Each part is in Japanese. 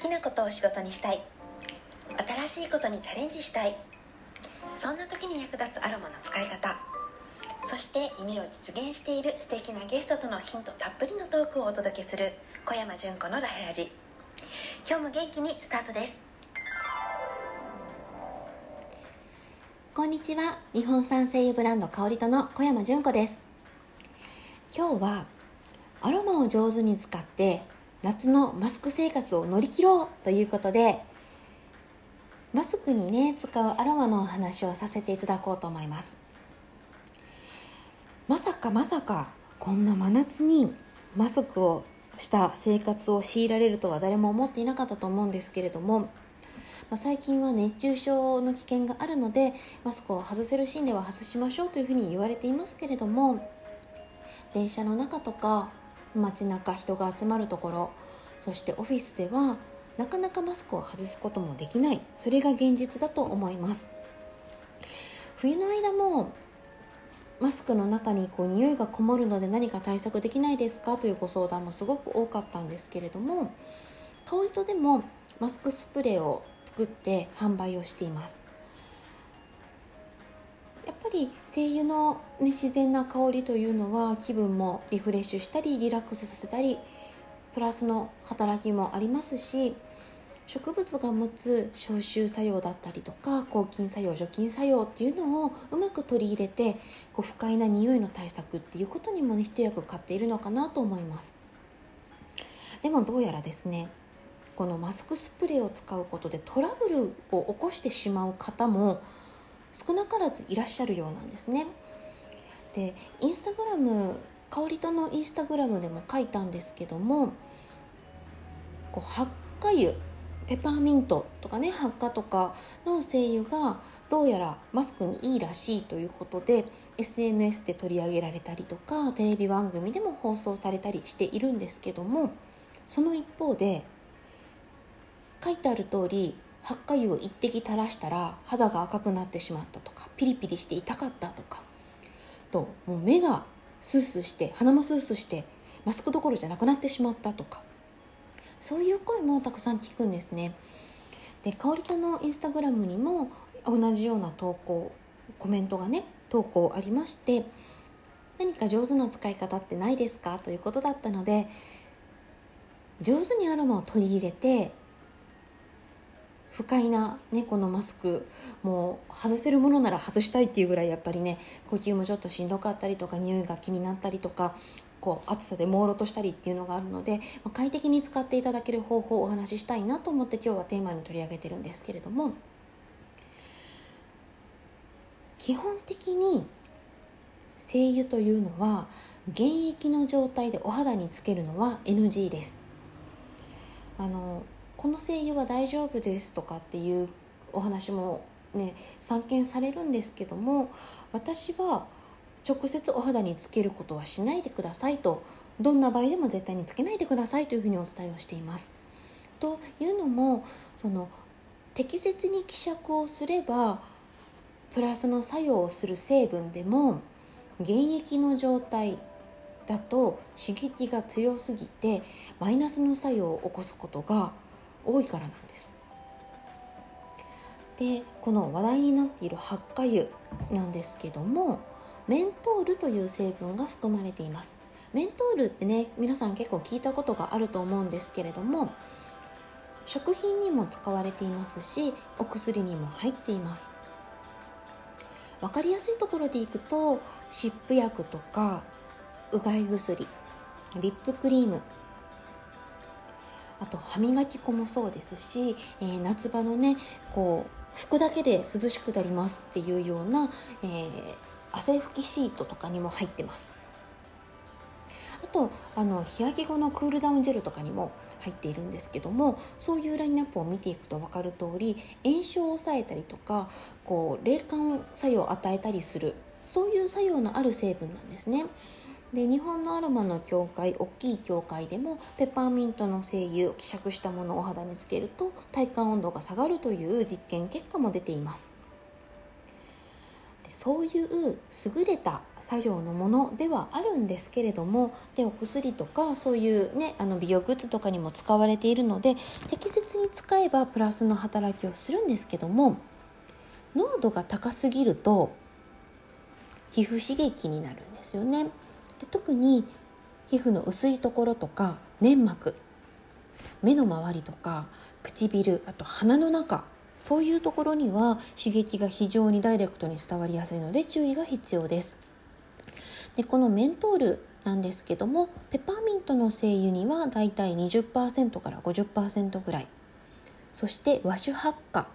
好きなことを仕事にしたい。新しいことにチャレンジしたい。そんな時に役立つアロマの使い方。そして夢を実現している素敵なゲストとのヒントたっぷりのトークをお届けする。小山純子のラヘラジ。今日も元気にスタートです。こんにちは。日本産精油ブランド香りとの小山純子です。今日はアロマを上手に使って夏のマスク生活を乗り切ろうということでマスクにね使うアロマのお話をさせていただこうと思います。まさかまさかこんな真夏にマスクをした生活を強いられるとは誰も思っていなかったと思うんですけれども、まあ、最近は熱中症の危険があるのでマスクを外せるシーンでは外しましょうというふうに言われていますけれども電車の中とか街中人が集まるところそしてオフィスではなかなかマスクを外すこともできない。それが現実だと思います。冬の間もマスクの中にこう匂いがこもるので何か対策できないですか？というご相談もすごく多かったんですけれども香りとでもマスクスプレーを作って販売をしています。り精油の、ね、自然な香りというのは気分もリフレッシュしたりリラックスさせたりプラスの働きもありますし植物が持つ消臭作用だったりとか抗菌作用除菌作用っていうのをうまく取り入れてこう不快な匂いの対策っていうことにもね一役買っているのかなと思います。でもどうやらですねこのマスクスプレーを使うことでトラブルを起こしてしまう方も少なからずいらっしゃるようなんですね。でインスタグラム香りとのインスタグラムでも書いたんですけどもこう発火油ペパーミントとかね発火とかの精油がどうやらマスクにいいらしいということで SNS で取り上げられたりとかテレビ番組でも放送されたりしているんですけどもその一方で書いてある通り発火油を一滴垂らしたら肌が赤くなってしまったとかピリピリして痛かったとかともう目がスースーして鼻もスースーしてマスクどころじゃなくなってしまったとか。そういう声もたくさん聞くんですね。で香りとのインスタグラムにも同じような投稿コメントがね投稿ありまして何か上手な使い方ってないですか？ということだったので上手にアロマを取り入れて不快な、ね、このマスクもう外せるものなら外したいっていうぐらいやっぱりね呼吸もちょっとしんどかったりとか匂いが気になったりとかこう暑さで朦朧としたりっていうのがあるので、まあ、快適に使っていただける方法をお話ししたいなと思って今日はテーマに取り上げてるんですけれども基本的に精油というのは現役の状態でお肌につけるのは NG です。あのこの精油は大丈夫ですとかっていうお話もね散見されるんですけども私は直接お肌につけることはしないでくださいとどんな場合でも絶対につけないでくださいというふうにお伝えをしています。というのもその適切に希釈をすればプラスの作用をする成分でも現役の状態だと刺激が強すぎてマイナスの作用を起こすことが多いからなんです。でこの話題になっている発火油なんですけどもメントールという成分が含まれていますメントールってね皆さん結構聞いたことがあると思うんですけれども食品にも使われていますしお薬にも入っています分かりやすいところでいくと湿布薬とかうがい薬リップクリームあと歯磨き粉もそうですし、えー、夏場のねこう拭くだけで涼しくなりますっていうような、えー、汗拭きシートとかにも入ってますあとあの日焼け後のクールダウンジェルとかにも入っているんですけどもそういうラインナップを見ていくと分かる通り炎症を抑えたりとかこう冷感作用を与えたりするそういう作用のある成分なんですね。で日本のアロマの協会大きい協会でもペパーミントの精油希釈したものをお肌につけると体感温度が下がるという実験結果も出ていますで。そういう優れた作用のものではあるんですけれどもでお薬とかそういう、ね、あの美容グッズとかにも使われているので適切に使えばプラスの働きをするんですけども濃度が高すぎると皮膚刺激になるんですよね。で特に皮膚の薄いところとか粘膜目の周りとか唇あと鼻の中そういうところには刺激が非常にダイレクトに伝わりやすいので注意が必要です。でこのメントールなんですけどもペパーミントの精油にはだいたい20%から50%ぐらい。そして和種発火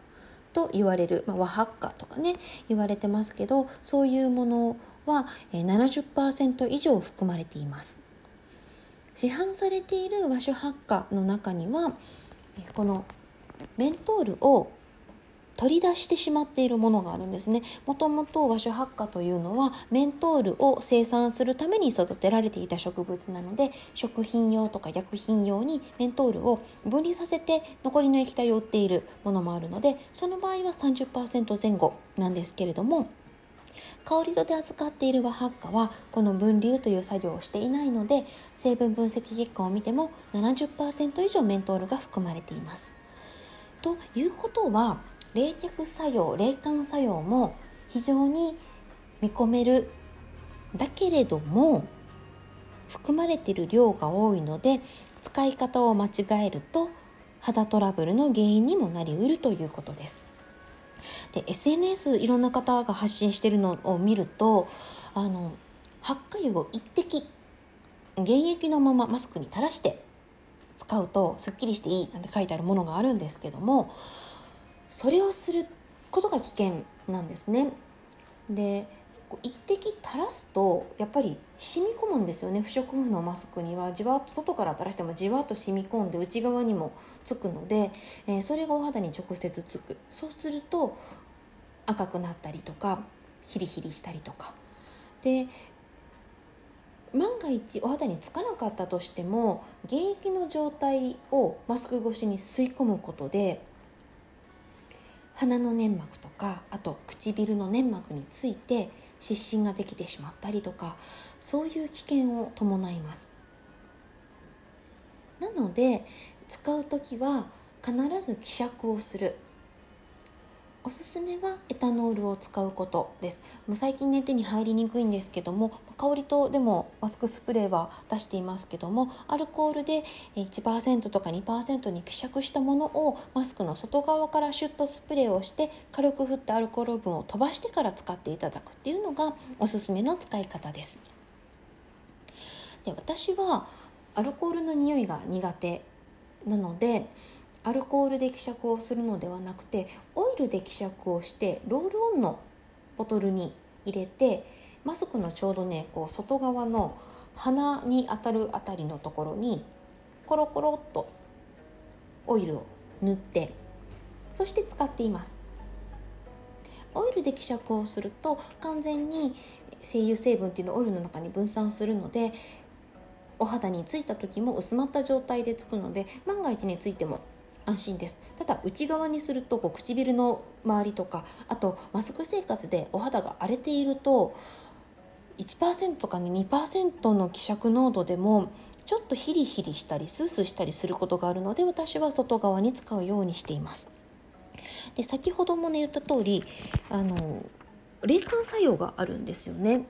と言われる、まあ、和ハッカとかね言われてますけどそういうものは70%以上含まれています。市販されている和酒ハッカの中にはこのメントールを取り出してしまっているものがあるんですねもともと和種発火というのはメントールを生産するために育てられていた植物なので食品用とか薬品用にメントールを分離させて残りの液体を売っているものもあるのでその場合は30%前後なんですけれども香りとで扱っている和発火はこの分流という作業をしていないので成分分析結果を見ても70%以上メントールが含まれています。ということは冷却作用冷感作用も非常に見込めるだけれども含まれている量が多いので使い方を間違えると肌トラブルの原因にもなりうるということです。で SNS いろんな方が発信してるのを見るとあの発火油を一滴原液のままマスクに垂らして使うとすっきりしていいなんて書いてあるものがあるんですけどもそれをすることが危険なんですね。で一滴垂らすとやっぱり染み込むんですよね。不織布のマスクには。じわっと外から垂らしてもじわっと染み込んで内側にもつくので、えー、それがお肌に直接つく。そうすると赤くなったりとかヒリヒリしたりとか。で万が一お肌につかなかったとしても原液の状態をマスク越しに吸い込むことで鼻の粘膜とかあと唇の粘膜について湿疹ができてしまったりとかそういう危険を伴います。なので使う時は必ず希釈をする。おすすめはエタノールを使うことです。もう最近ね手に入りにくいんですけども香りとでもマスクスプレーは出していますけどもアルコールで1%とか2%に希釈したものをマスクの外側からシュッとスプレーをして軽く振ってアルコール分を飛ばしてから使っていただくっていうのがおすすめの使い方です。で私はアルコールの匂いが苦手なのでアルコールで希釈をするのではなくてオイルで希釈をしてロールオンのボトルに入れてマスクのちょうどねこう外側の鼻に当たるあたりのところにコロコロっとオイルを塗ってそして使っています。オイルで希釈をすると完全に精油成分っていうのをオイルの中に分散するのでお肌についた時も薄まった状態でつくので万が一についても安心です。ただ内側にするとこう唇の周りとかあとマスク生活でお肌が荒れていると1%とかね2%の希釈濃度でもちょっとヒリヒリしたりスースーしたりすることがあるので私は外側に使うようにしています。で先ほどもね言った通りあの冷感作用があるんですよね。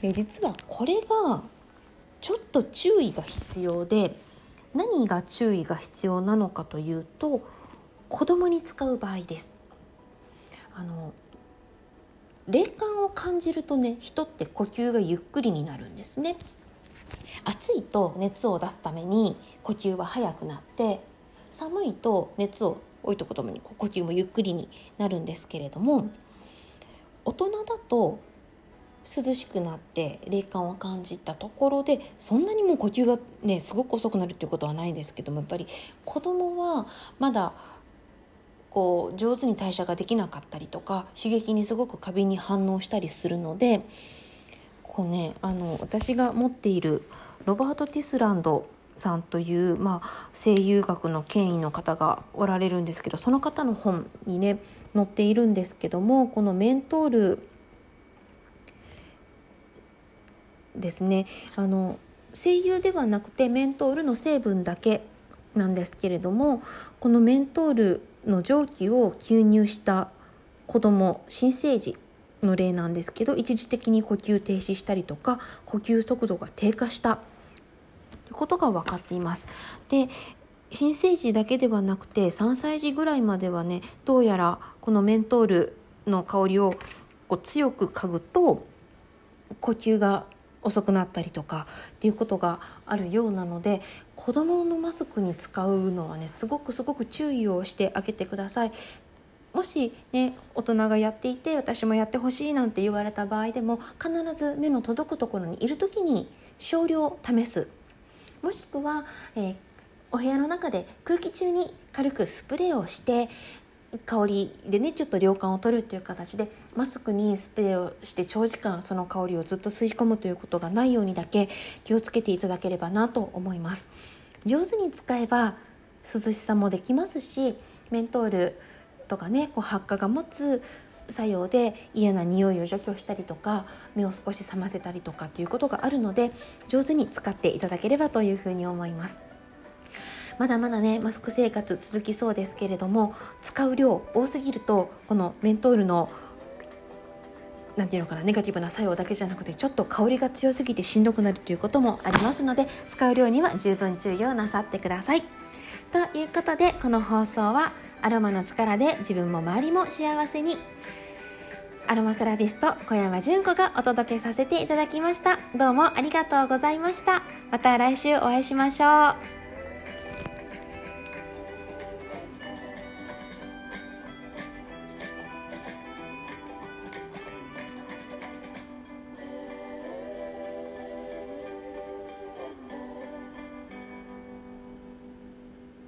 で実はこれがちょっと注意が必要で何が注意が必要なのかというと子供に使う場合です。あの冷感を感じるとね人って呼吸がゆっくりになるんですね。暑いと熱を出すために呼吸は速くなって寒いと熱を置いとくともに呼吸もゆっくりになるんですけれども大人だと涼しくなって霊感を感じたところでそんなにもう呼吸がねすごく遅くなるっていうことはないんですけどもやっぱり子供はまだこう上手に代謝ができなかったりとか刺激にすごく過敏に反応したりするのでこうねあの私が持っているロバート・ティスランドさんという、まあ、声優学の権威の方がおられるんですけどその方の本にね載っているんですけどもこのメントールですねあの精油ではなくてメントールの成分だけなんですけれどもこのメントールの蒸気を吸入した子供新生児の例なんですけど一時的に呼吸停止したりとか呼吸速度が低下したということが分かっています。で新生児だけではなくて3歳児ぐらいまではねどうやらこのメントールの香りをこう強く嗅ぐと呼吸が遅くなったりとかっていうことがあるようなので子どものマスクに使うのはねすごくすごく注意をしてあげてください。もしね大人がやっていて私もやってほしいなんて言われた場合でも必ず目の届くところにいる時に少量試すもしくは、えー、お部屋の中で空気中に軽くスプレーをして香りでねちょっと涼感を取るという形でマスクにスプレーをして長時間その香りをずっと吸い込むということがないようにだけ気をつけていただければなと思います。上手に使えば涼しさもできますしメントールとかねこう発火が持つ作用で嫌な匂いを除去したりとか目を少し覚ませたりとかっていうことがあるので上手に使っていただければというふうに思います。まだまだねマスク生活続きそうですけれども使う量多すぎるとこのメントールのなんていうのかなネガティブな作用だけじゃなくてちょっと香りが強すぎてしんどくなるということもありますので使う量には十分注意をなさってください。ということでこの放送はアロマの力で自分も周りも幸せにアロマセラピスト小山純子がお届けさせていただきました。どうもありがとうございました。また来週お会いしましょう。